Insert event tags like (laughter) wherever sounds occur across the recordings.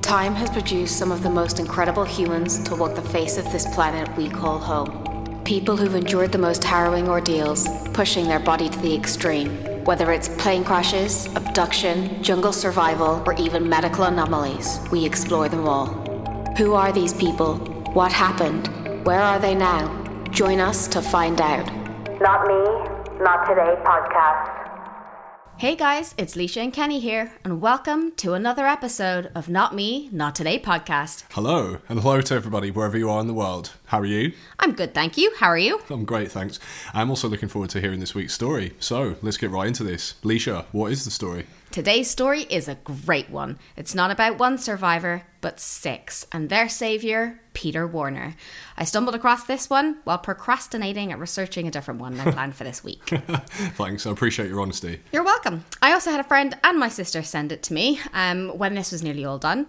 Time has produced some of the most incredible humans to walk the face of this planet we call home. People who've endured the most harrowing ordeals, pushing their body to the extreme. Whether it's plane crashes, abduction, jungle survival, or even medical anomalies, we explore them all. Who are these people? What happened? Where are they now? Join us to find out. Not me, not today podcast. Hey guys, it's Leisha and Kenny here, and welcome to another episode of Not Me, Not Today podcast. Hello, and hello to everybody wherever you are in the world. How are you? I'm good, thank you. How are you? I'm great, thanks. I'm also looking forward to hearing this week's story. So let's get right into this. Leisha, what is the story? Today's story is a great one. It's not about one survivor, but six, and their saviour, Peter Warner. I stumbled across this one while procrastinating at researching a different one I planned for this week. (laughs) Thanks, I appreciate your honesty. You're welcome. I also had a friend and my sister send it to me um, when this was nearly all done.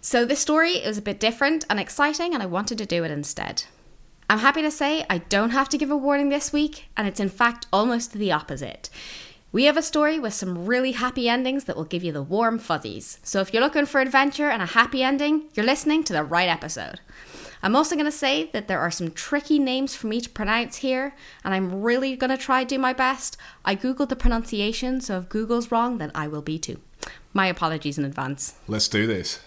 So this story is a bit different and exciting, and I wanted to do it instead. I'm happy to say I don't have to give a warning this week, and it's in fact almost the opposite. We have a story with some really happy endings that will give you the warm fuzzies. So if you're looking for adventure and a happy ending, you're listening to the right episode. I'm also going to say that there are some tricky names for me to pronounce here, and I'm really going to try do my best. I googled the pronunciation, so if Google's wrong, then I will be too. My apologies in advance. Let's do this.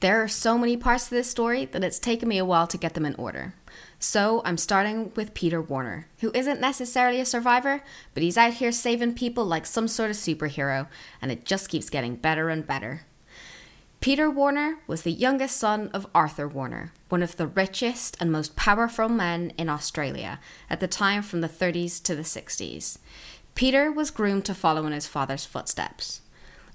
There are so many parts to this story that it's taken me a while to get them in order. So I'm starting with Peter Warner, who isn't necessarily a survivor, but he's out here saving people like some sort of superhero, and it just keeps getting better and better. Peter Warner was the youngest son of Arthur Warner, one of the richest and most powerful men in Australia at the time from the 30s to the 60s. Peter was groomed to follow in his father's footsteps.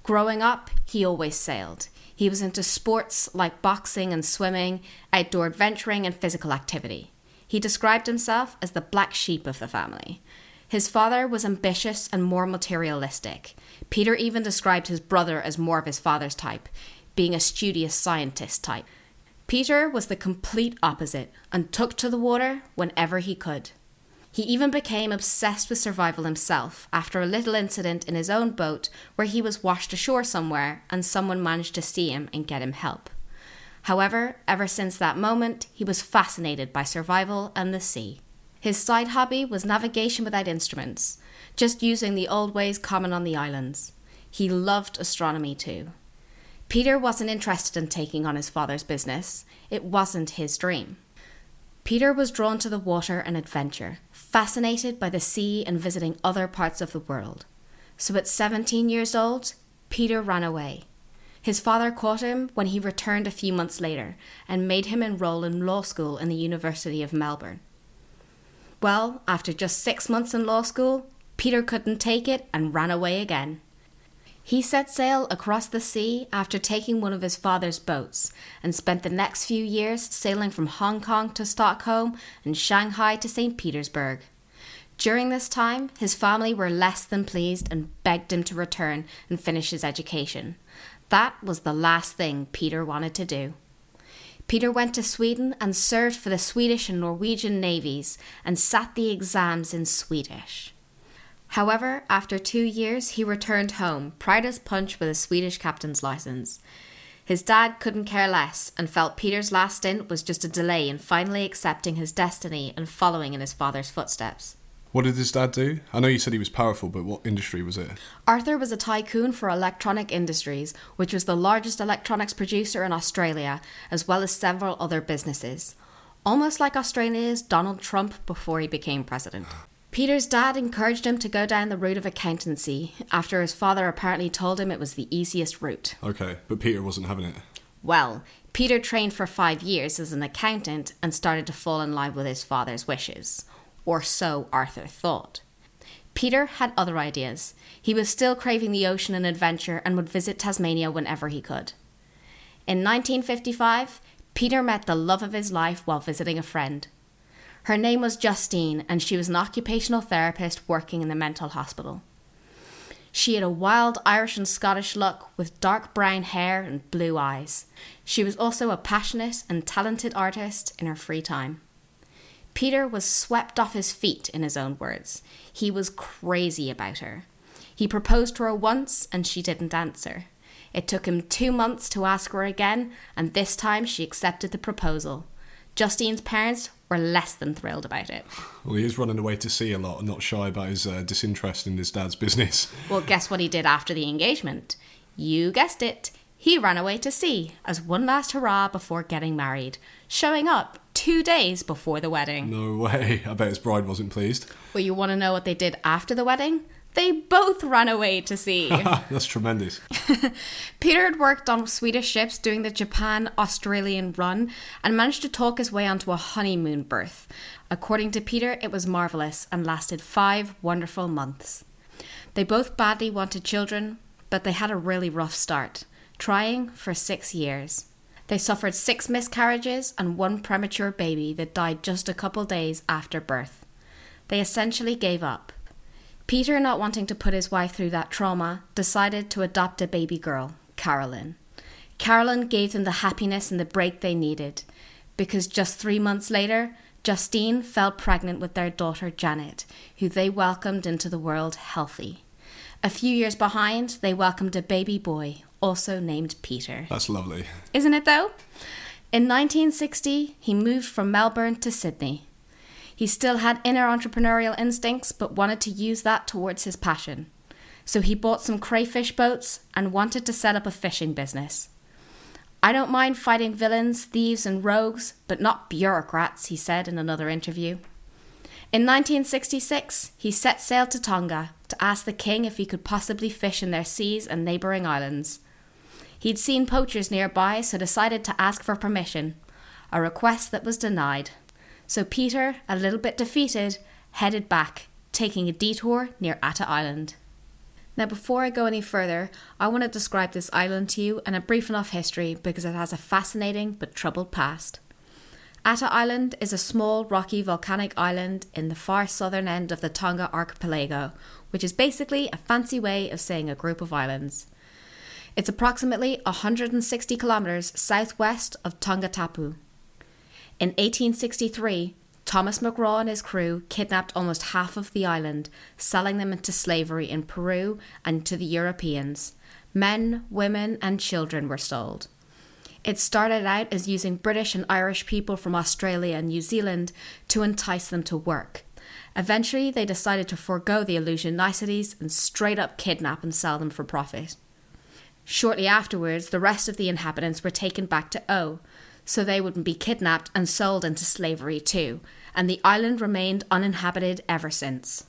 Growing up, he always sailed. He was into sports like boxing and swimming, outdoor adventuring, and physical activity. He described himself as the black sheep of the family. His father was ambitious and more materialistic. Peter even described his brother as more of his father's type, being a studious scientist type. Peter was the complete opposite and took to the water whenever he could. He even became obsessed with survival himself after a little incident in his own boat where he was washed ashore somewhere and someone managed to see him and get him help. However, ever since that moment, he was fascinated by survival and the sea. His side hobby was navigation without instruments, just using the old ways common on the islands. He loved astronomy too. Peter wasn't interested in taking on his father's business, it wasn't his dream. Peter was drawn to the water and adventure, fascinated by the sea and visiting other parts of the world. So at 17 years old, Peter ran away. His father caught him when he returned a few months later and made him enroll in law school in the University of Melbourne. Well, after just six months in law school, Peter couldn't take it and ran away again. He set sail across the sea after taking one of his father's boats and spent the next few years sailing from Hong Kong to Stockholm and Shanghai to St. Petersburg. During this time, his family were less than pleased and begged him to return and finish his education. That was the last thing Peter wanted to do. Peter went to Sweden and served for the Swedish and Norwegian navies and sat the exams in Swedish. However, after two years, he returned home, proud as punch with a Swedish captain's license. His dad couldn't care less and felt Peter's last stint was just a delay in finally accepting his destiny and following in his father's footsteps. What did his dad do? I know you said he was powerful, but what industry was it? Arthur was a tycoon for Electronic Industries, which was the largest electronics producer in Australia, as well as several other businesses. Almost like Australia's Donald Trump before he became president. Peter's dad encouraged him to go down the route of accountancy after his father apparently told him it was the easiest route. Okay, but Peter wasn't having it. Well, Peter trained for five years as an accountant and started to fall in line with his father's wishes. Or so Arthur thought. Peter had other ideas. He was still craving the ocean and adventure and would visit Tasmania whenever he could. In 1955, Peter met the love of his life while visiting a friend. Her name was Justine, and she was an occupational therapist working in the mental hospital. She had a wild Irish and Scottish look with dark brown hair and blue eyes. She was also a passionate and talented artist in her free time. Peter was swept off his feet, in his own words. He was crazy about her. He proposed to her once and she didn't answer. It took him two months to ask her again, and this time she accepted the proposal. Justine's parents were less than thrilled about it. Well, he is running away to sea a lot and not shy about his uh, disinterest in his dad's business. (laughs) Well, guess what he did after the engagement? You guessed it. He ran away to sea as one last hurrah before getting married, showing up two days before the wedding. No way. I bet his bride wasn't pleased. Well, you want to know what they did after the wedding? They both ran away to sea. (laughs) That's tremendous. (laughs) Peter had worked on Swedish ships doing the Japan Australian run and managed to talk his way onto a honeymoon berth. According to Peter, it was marvellous and lasted five wonderful months. They both badly wanted children, but they had a really rough start, trying for six years. They suffered six miscarriages and one premature baby that died just a couple days after birth. They essentially gave up. Peter, not wanting to put his wife through that trauma, decided to adopt a baby girl, Carolyn. Carolyn gave them the happiness and the break they needed, because just three months later, Justine fell pregnant with their daughter Janet, who they welcomed into the world healthy. A few years behind, they welcomed a baby boy, also named Peter. That's lovely. Isn't it though? In 1960, he moved from Melbourne to Sydney. He still had inner entrepreneurial instincts, but wanted to use that towards his passion. So he bought some crayfish boats and wanted to set up a fishing business. I don't mind fighting villains, thieves, and rogues, but not bureaucrats, he said in another interview. In 1966, he set sail to Tonga to ask the king if he could possibly fish in their seas and neighbouring islands. He'd seen poachers nearby, so decided to ask for permission, a request that was denied. So Peter, a little bit defeated, headed back, taking a detour near 'Ata Island. Now, before I go any further, I want to describe this island to you and a brief enough history because it has a fascinating but troubled past. 'Ata Island is a small rocky volcanic island in the far southern end of the Tonga archipelago, which is basically a fancy way of saying a group of islands. It's approximately 160 kilometres southwest of Tongatapu. In 1863, Thomas McGrath and his crew kidnapped almost half of the island, selling them into slavery in Peru and to the Europeans. Men, women, and children were sold. It started out as using British and Irish people from Australia and New Zealand to entice them to work. Eventually, they decided to forego the illusion niceties and straight up kidnap and sell them for profit. Shortly afterwards, the rest of the inhabitants were taken back to 'Eua, so they would be kidnapped and sold into slavery too, and the island remained uninhabited ever since.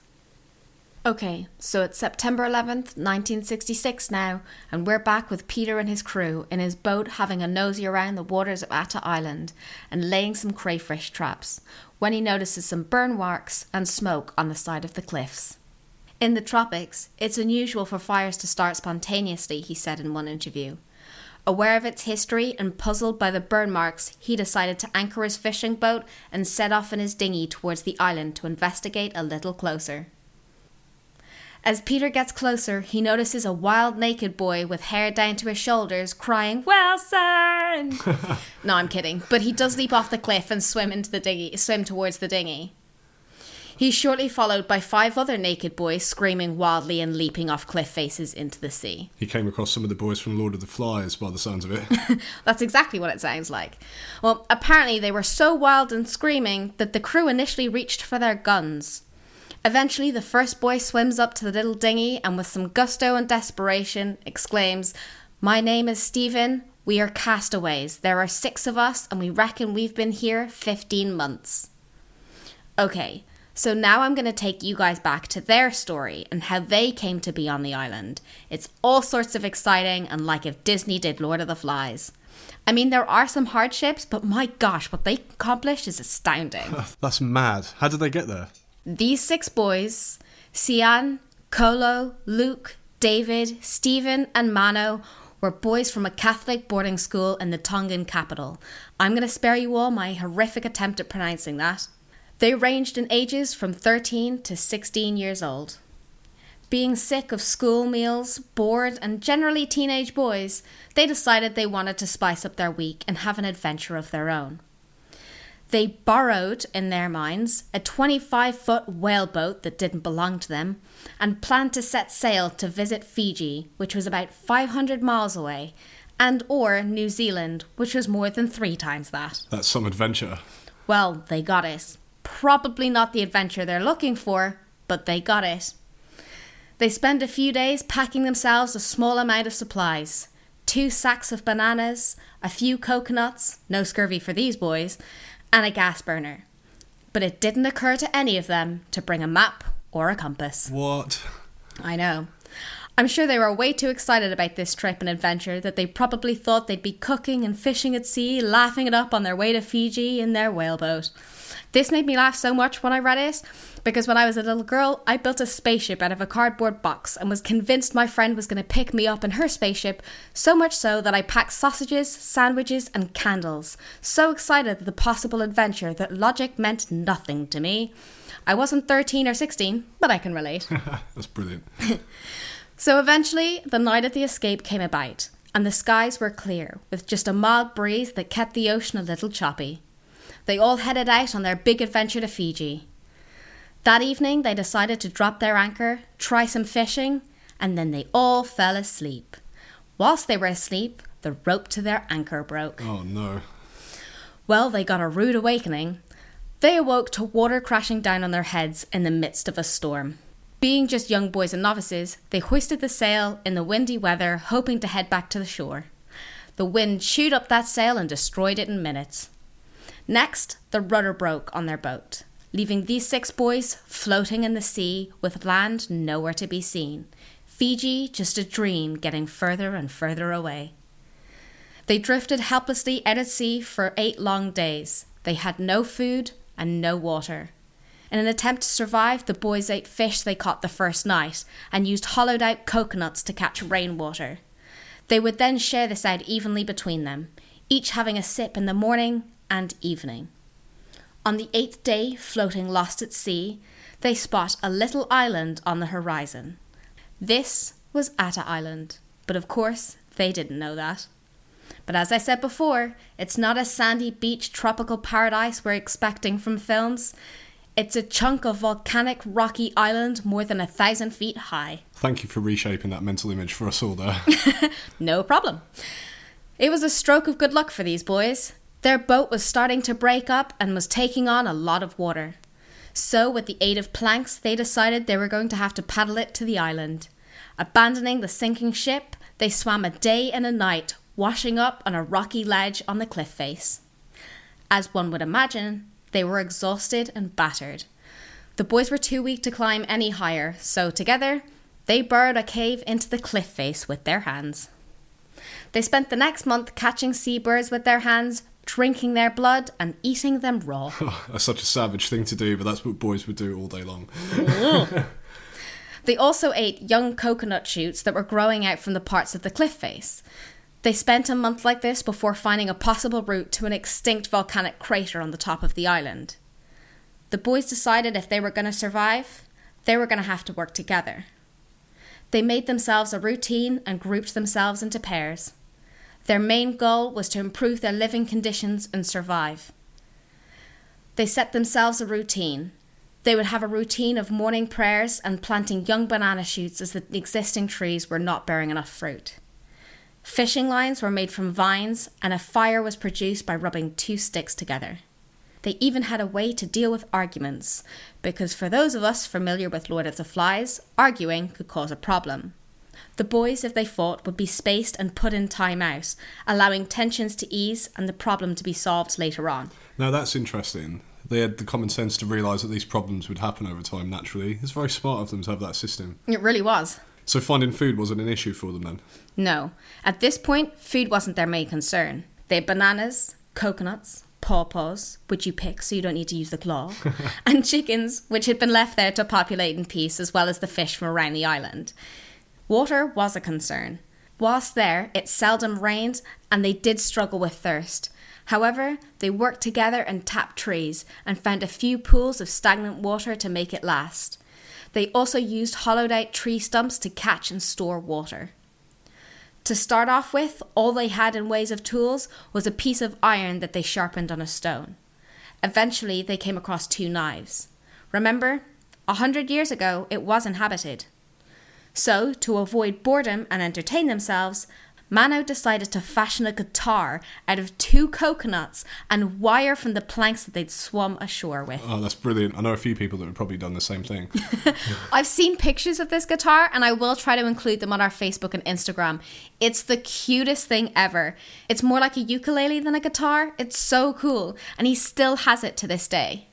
Okay, so it's September 11th, 1966 now, and we're back with Peter and his crew in his boat having a nosy around the waters of 'Ata Island and laying some crayfish traps when he notices some burn marks and smoke on the side of the cliffs. In the tropics, it's unusual for fires to start spontaneously, he said in one interview. Aware of its history and puzzled by the burn marks, he decided to anchor his fishing boat and set off in his dinghy towards the island to investigate a little closer. As Peter gets closer, he notices a wild naked boy with hair down to his shoulders crying, Wilson! (laughs) no, I'm kidding. But he does leap off the cliff and swim into the dinghy, swim towards the dinghy. He's shortly followed by five other naked boys screaming wildly and leaping off cliff faces into the sea. He came across some of the boys from Lord of the Flies by the sounds of it. (laughs) That's exactly what it sounds like. Well, apparently they were so wild and screaming that the crew initially reached for their guns. Eventually, the first boy swims up to the little dinghy and, with some gusto and desperation, exclaims, My name is Stephen. We are castaways. There are six of us, and we reckon we've been here 15 months. Okay, so now I'm going to take you guys back to their story and how they came to be on the island. It's all sorts of exciting and like if Disney did Lord of the Flies. I mean, there are some hardships, but my gosh, what they accomplished is astounding. (laughs) That's mad. How did they get there? These six boys, Sione, Kolo, Luke, David, Stephen, and Mano, were boys from a Catholic boarding school in the Tongan capital. I'm going to spare you all my horrific attempt at pronouncing that. They ranged in ages from 13 to 16 years old. Being sick of school meals, bored, and generally teenage boys, they decided they wanted to spice up their week and have an adventure of their own. They borrowed, in their minds, a 25 foot whaleboat that didn't belong to them and planned to set sail to visit Fiji, which was about 500 miles away, and or New Zealand, which was more than three times that. That's some adventure. Well, they got it. Probably not the adventure they're looking for, but they got it. They spend a few days packing themselves a small amount of supplies two sacks of bananas, a few coconuts, no scurvy for these boys, and a gas burner. But it didn't occur to any of them to bring a map or a compass. What? I know. I'm sure they were way too excited about this trip and adventure that they probably thought they'd be cooking and fishing at sea, laughing it up on their way to Fiji in their whaleboat. This made me laugh so much when I read it because when I was a little girl, I built a spaceship out of a cardboard box and was convinced my friend was going to pick me up in her spaceship, so much so that I packed sausages, sandwiches, and candles, so excited at the possible adventure that logic meant nothing to me. I wasn't 13 or 16, but I can relate. (laughs) That's brilliant. (laughs) So eventually, the night of the escape came about, and the skies were clear, with just a mild breeze that kept the ocean a little choppy. They all headed out on their big adventure to Fiji. That evening, they decided to drop their anchor, try some fishing, and then they all fell asleep. Whilst they were asleep, the rope to their anchor broke. Oh no. Well, they got a rude awakening. They awoke to water crashing down on their heads in the midst of a storm. Being just young boys and novices, they hoisted the sail in the windy weather, hoping to head back to the shore. The wind chewed up that sail and destroyed it in minutes. Next, the rudder broke on their boat, leaving these six boys floating in the sea with land nowhere to be seen. Fiji just a dream getting further and further away. They drifted helplessly out at sea for eight long days. They had no food and no water. In an attempt to survive, the boys ate fish they caught the first night and used hollowed out coconuts to catch rainwater. They would then share this out evenly between them, each having a sip in the morning and evening. On the eighth day, floating lost at sea, they spot a little island on the horizon. This was 'Ata Island, but of course they didn't know that. But as I said before, it's not a sandy beach tropical paradise we're expecting from films. It's a chunk of volcanic rocky island more than a thousand feet high. Thank you for reshaping that mental image for us all there. (laughs) No problem. It was a stroke of good luck for these boys. Their boat was starting to break up and was taking on a lot of water. So, with the aid of planks, they decided they were going to have to paddle it to the island. Abandoning the sinking ship, they swam a day and a night, washing up on a rocky ledge on the cliff face. As one would imagine, they were exhausted and battered. The boys were too weak to climb any higher, so together, they burrowed a cave into the cliff face with their hands. They spent the next month catching seabirds with their hands, drinking their blood, and eating them raw. (laughs) that's such a savage thing to do, but that's what boys would do all day long. They also ate young coconut shoots that were growing out from the parts of the cliff face. They spent a month like this before finding a possible route to an extinct volcanic crater on the top of the island. The boys decided if they were going to survive, they were going to have to work together. They made themselves a routine and grouped themselves into pairs. Their main goal was to improve their living conditions and survive. They set themselves a routine. They would have a routine of morning prayers and planting young banana shoots as the existing trees were not bearing enough fruit. Fishing lines were made from vines, and a fire was produced by rubbing two sticks together. They even had a way to deal with arguments, because for those of us familiar with Lord of the Flies, arguing could cause a problem. The boys, if they fought, would be spaced and put in time out, allowing tensions to ease and the problem to be solved later on. Now that's interesting. They had the common sense to realise that these problems would happen over time naturally. It's very smart of them to have that system. It really was. So finding food wasn't an issue for them then. No, at this point, food wasn't their main concern. They had bananas, coconuts, pawpaws, which you pick so you don't need to use the claw, (laughs) and chickens, which had been left there to populate in peace, as well as the fish from around the island. Water was a concern. Whilst there, it seldom rained, and they did struggle with thirst. However, they worked together and tapped trees and found a few pools of stagnant water to make it last. They also used hollowed out tree stumps to catch and store water. To start off with, all they had in ways of tools was a piece of iron that they sharpened on a stone. Eventually, they came across two knives. Remember, a hundred years ago, it was inhabited. So, to avoid boredom and entertain themselves, Mano decided to fashion a guitar out of two coconuts and wire from the planks that they'd swum ashore with. Oh, that's brilliant. I know a few people that have probably done the same thing. (laughs) (laughs) I've seen pictures of this guitar and I will try to include them on our Facebook and Instagram. It's the cutest thing ever. It's more like a ukulele than a guitar. It's so cool, and he still has it to this day.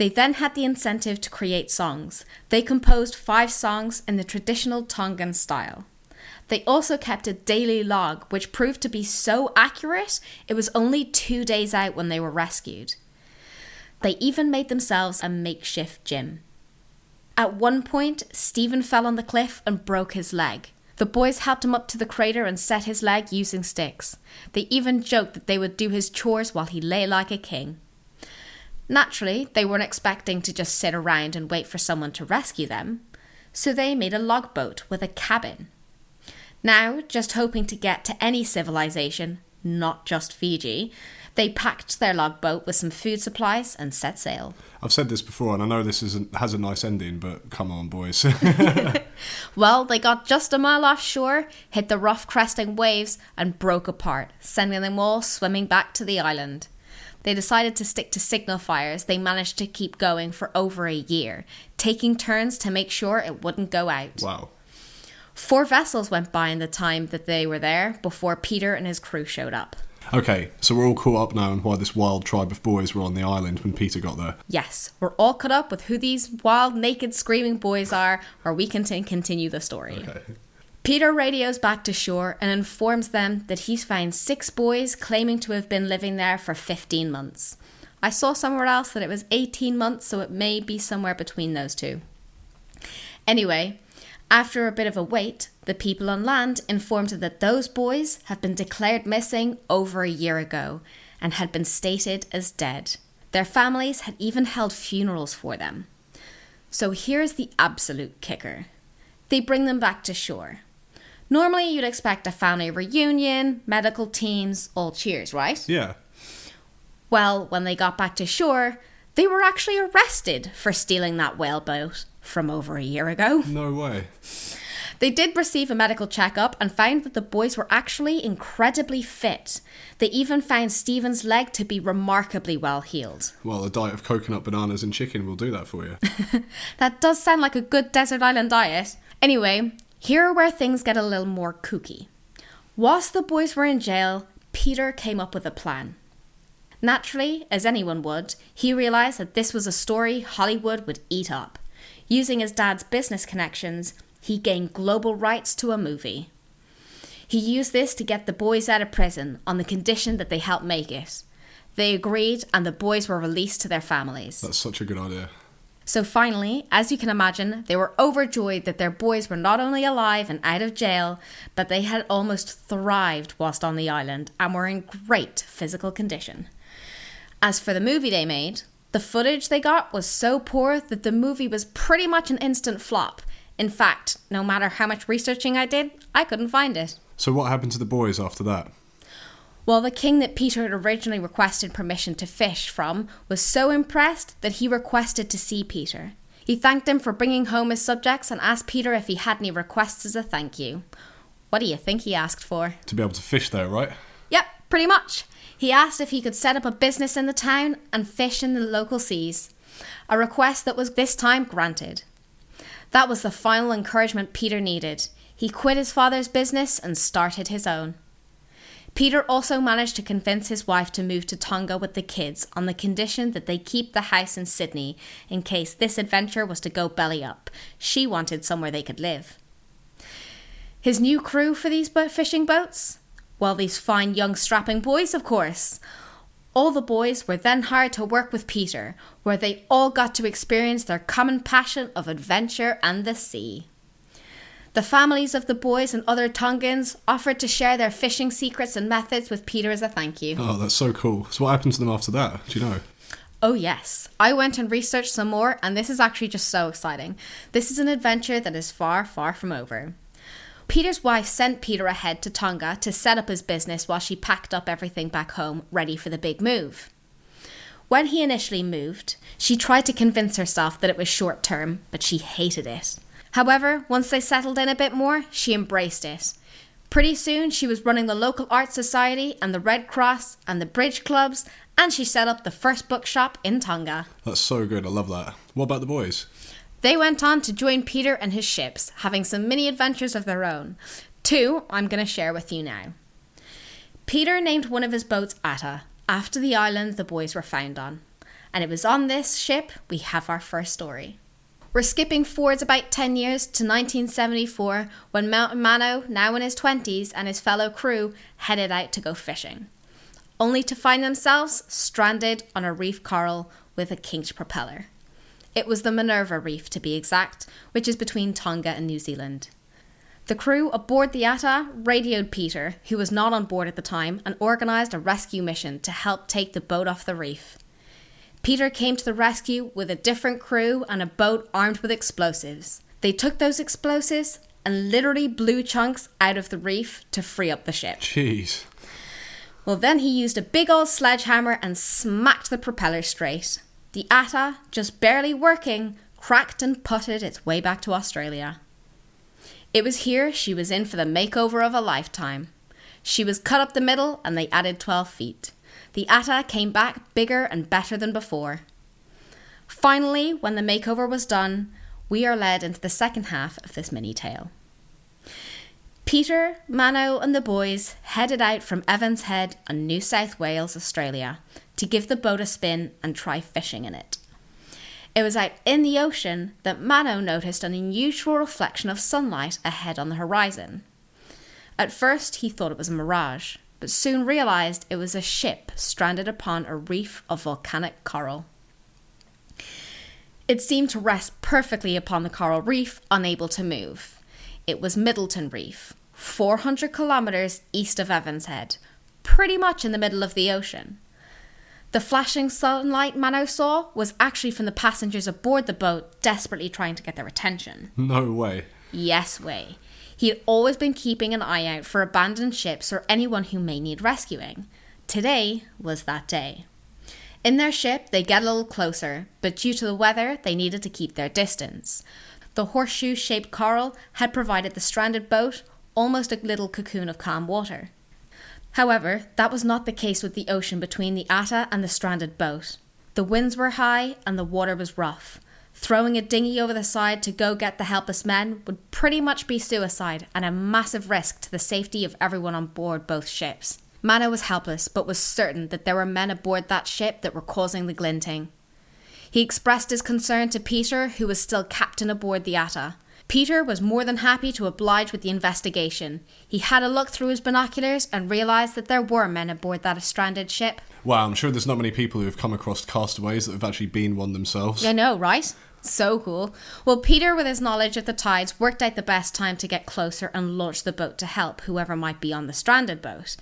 They then had the incentive to create songs. They composed five songs in the traditional Tongan style. They also kept a daily log, which proved to be so accurate it was only two days out when they were rescued. They even made themselves a makeshift gym. At one point, Stephen fell on the cliff and broke his leg. The boys helped him up to the crater and set his leg using sticks. They even joked that they would do his chores while he lay like a king. Naturally, they weren't expecting to just sit around and wait for someone to rescue them, so they made a log boat with a cabin. Now, just hoping to get to any civilization, not just Fiji, they packed their log boat with some food supplies and set sail. I've said this before, and I know this isn't, has a nice ending, but come on, boys. (laughs) (laughs) Well, they got just a mile offshore, hit the rough cresting waves, and broke apart, sending them all swimming back to the island. They decided to stick to signal fires they managed to keep going for over a year, taking turns to make sure it wouldn't go out. wow. Four vessels went by in the time that they were there before Peter and his crew showed up. Okay, so we're all caught up now on why this wild tribe of boys were on the island when Peter got there. Yes, we're all caught up with who these wild, naked, screaming boys are, or we can t- continue the story. Peter radios back to shore and informs them that he's found six boys claiming to have been living there for 15 months. I saw somewhere else that it was 18 months, so it may be somewhere between those two. Anyway, after a bit of a wait, the people on land informed that those boys have been declared missing over a year ago and had been stated as dead. Their families had even held funerals for them. So here's the absolute kicker they bring them back to shore. Normally, you'd expect a family reunion, medical teams, all cheers, right? Yeah. Well, when they got back to shore, they were actually arrested for stealing that whaleboat from over a year ago. No way. They did receive a medical checkup and found that the boys were actually incredibly fit. They even found Stephen's leg to be remarkably well healed. Well, a diet of coconut, bananas, and chicken will do that for you. (laughs) That does sound like a good desert island diet. Anyway, here are where things get a little more kooky. Whilst the boys were in jail, Peter came up with a plan. Naturally, as anyone would, he realised that this was a story Hollywood would eat up. Using his dad's business connections, he gained global rights to a movie. He used this to get the boys out of prison on the condition that they help make it. They agreed, and the boys were released to their families. That's such a good idea. So finally, as you can imagine, they were overjoyed that their boys were not only alive and out of jail, but they had almost thrived whilst on the island and were in great physical condition. As for the movie they made, the footage they got was so poor that the movie was pretty much an instant flop. In fact, no matter how much researching I did, I couldn't find it. So, what happened to the boys after that? Well, the king that Peter had originally requested permission to fish from was so impressed that he requested to see Peter. He thanked him for bringing home his subjects and asked Peter if he had any requests as a thank you. What do you think he asked for? To be able to fish there, right? Yep, pretty much. He asked if he could set up a business in the town and fish in the local seas. A request that was this time granted. That was the final encouragement Peter needed. He quit his father's business and started his own. Peter also managed to convince his wife to move to Tonga with the kids on the condition that they keep the house in Sydney in case this adventure was to go belly up. She wanted somewhere they could live. His new crew for these fishing boats? Well, these fine young strapping boys, of course. All the boys were then hired to work with Peter, where they all got to experience their common passion of adventure and the sea. The families of the boys and other Tongans offered to share their fishing secrets and methods with Peter as a thank you. Oh, that's so cool. So, what happened to them after that? Do you know? Oh, yes. I went and researched some more, and this is actually just so exciting. This is an adventure that is far, far from over. Peter's wife sent Peter ahead to Tonga to set up his business while she packed up everything back home, ready for the big move. When he initially moved, she tried to convince herself that it was short term, but she hated it. However, once they settled in a bit more, she embraced it. Pretty soon, she was running the local art society and the Red Cross and the bridge clubs, and she set up the first bookshop in Tonga. That's so good. I love that. What about the boys? They went on to join Peter and his ships, having some mini adventures of their own. Two I'm going to share with you now. Peter named one of his boats 'Ata, after the island the boys were found on. And it was on this ship we have our first story. We're skipping forwards about 10 years to 1974 when Mountain Mano, now in his 20s, and his fellow crew headed out to go fishing, only to find themselves stranded on a reef coral with a kinked propeller. It was the Minerva Reef, to be exact, which is between Tonga and New Zealand. The crew aboard the 'Ata radioed Peter, who was not on board at the time, and organised a rescue mission to help take the boat off the reef. Peter came to the rescue with a different crew and a boat armed with explosives. They took those explosives and literally blew chunks out of the reef to free up the ship. Jeez. Well, then he used a big old sledgehammer and smacked the propeller straight. The 'Ata, just barely working, cracked and putted its way back to Australia. It was here she was in for the makeover of a lifetime. She was cut up the middle and they added 12 feet the 'Ata came back bigger and better than before. Finally, when the makeover was done, we are led into the second half of this mini tale. Peter, Mano, and the boys headed out from Evans Head on New South Wales, Australia, to give the boat a spin and try fishing in it. It was out in the ocean that Mano noticed an unusual reflection of sunlight ahead on the horizon. At first, he thought it was a mirage, but soon realized it was a ship stranded upon a reef of volcanic coral. It seemed to rest perfectly upon the coral reef, unable to move. It was Middleton Reef, 400 kilometres east of Evans Head, pretty much in the middle of the ocean. The flashing sunlight Mano saw was actually from the passengers aboard the boat desperately trying to get their attention. No way. Yes, way. He had always been keeping an eye out for abandoned ships or anyone who may need rescuing. Today was that day. In their ship, they get a little closer, but due to the weather, they needed to keep their distance. The horseshoe shaped coral had provided the stranded boat almost a little cocoon of calm water. However, that was not the case with the ocean between the 'Ata and the stranded boat. The winds were high and the water was rough. Throwing a dinghy over the side to go get the helpless men would pretty much be suicide and a massive risk to the safety of everyone on board both ships. Mano was helpless, but was certain that there were men aboard that ship that were causing the glinting. He expressed his concern to Peter, who was still captain aboard the 'Ata. Peter was more than happy to oblige with the investigation. He had a look through his binoculars and realised that there were men aboard that stranded ship. Wow, I'm sure there's not many people who have come across castaways that have actually been one themselves. I know, right? So cool. Well, Peter, with his knowledge of the tides, worked out the best time to get closer and launch the boat to help whoever might be on the stranded boat.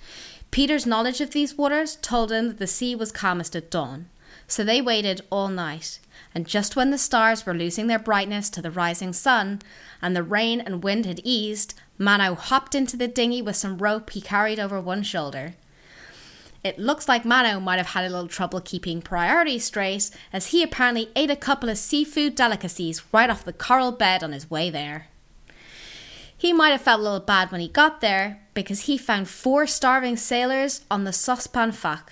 Peter's knowledge of these waters told him that the sea was calmest at dawn. So they waited all night, and just when the stars were losing their brightness to the rising sun, and the rain and wind had eased, Mano hopped into the dinghy with some rope he carried over one shoulder. It looks like Mano might have had a little trouble keeping priorities straight, as he apparently ate a couple of seafood delicacies right off the coral bed on his way there. He might have felt a little bad when he got there, because he found four starving sailors on the Sospan Fach,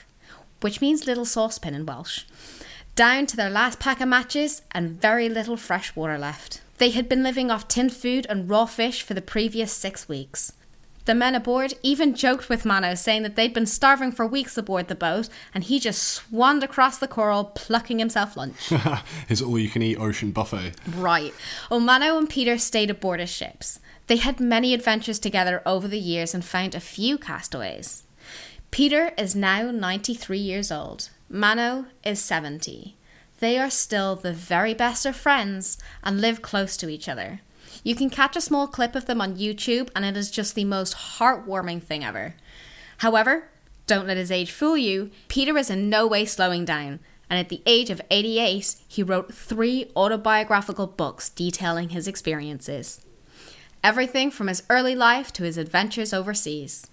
which means little saucepan in Welsh, down to their last pack of matches and very little fresh water left. They had been living off tinned food and raw fish for the previous six weeks. The men aboard even joked with Mano, saying that they'd been starving for weeks aboard the boat, and he just swanned across the coral, plucking himself lunch. (laughs) His all you can eat ocean buffet. right. Well, Mano and Peter stayed aboard his ships. They had many adventures together over the years and found a few castaways. Peter is now 93 years old. Mano is 70. They are still the very best of friends and live close to each other. You can catch a small clip of them on YouTube, and it is just the most heartwarming thing ever. However, don't let his age fool you, Peter is in no way slowing down, and at the age of 88, he wrote three autobiographical books detailing his experiences. Everything from his early life to his adventures overseas.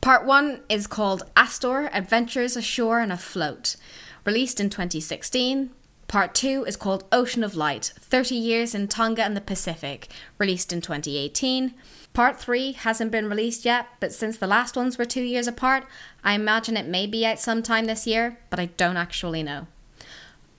Part 1 is called Astor Adventures Ashore and Afloat, released in 2016. Part 2 is called Ocean of Light 30 Years in Tonga and the Pacific, released in 2018. Part 3 hasn't been released yet, but since the last ones were two years apart, I imagine it may be out sometime this year, but I don't actually know.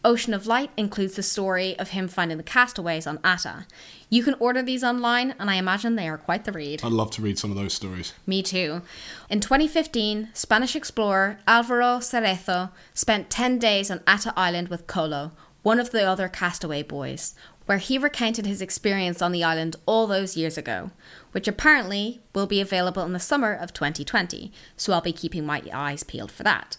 Ocean of Light includes the story of him finding the castaways on 'Ata. You can order these online, and I imagine they are quite the read. I'd love to read some of those stories. Me too. In 2015, Spanish explorer Alvaro Cerezo spent 10 days on 'Ata Island with Kolo, one of the other castaway boys, where he recounted his experience on the island all those years ago, which apparently will be available in the summer of 2020, so I'll be keeping my eyes peeled for that.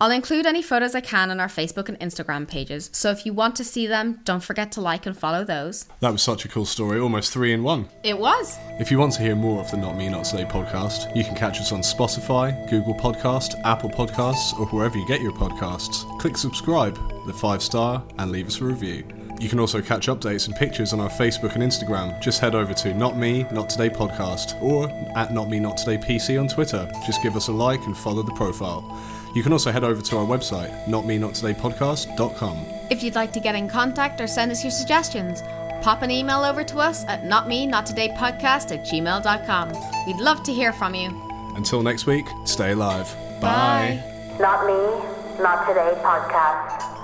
I'll include any photos I can on our Facebook and Instagram pages, so if you want to see them, don't forget to like and follow those. That was such a cool story, almost three in one. It was! If you want to hear more of the Not Me Not Today podcast, you can catch us on Spotify, Google Podcast, Apple Podcasts, or wherever you get your podcasts. Click subscribe, the five star, and leave us a review. You can also catch updates and pictures on our Facebook and Instagram. Just head over to Not Me Not Today podcast or at Not Me Not Today PC on Twitter. Just give us a like and follow the profile. You can also head over to our website, notmenottodaypodcast.com. If you'd like to get in contact or send us your suggestions, pop an email over to us at notmenotTodayPodcast at gmail.com. We'd love to hear from you. Until next week, stay alive. Bye. Not me, not today podcast.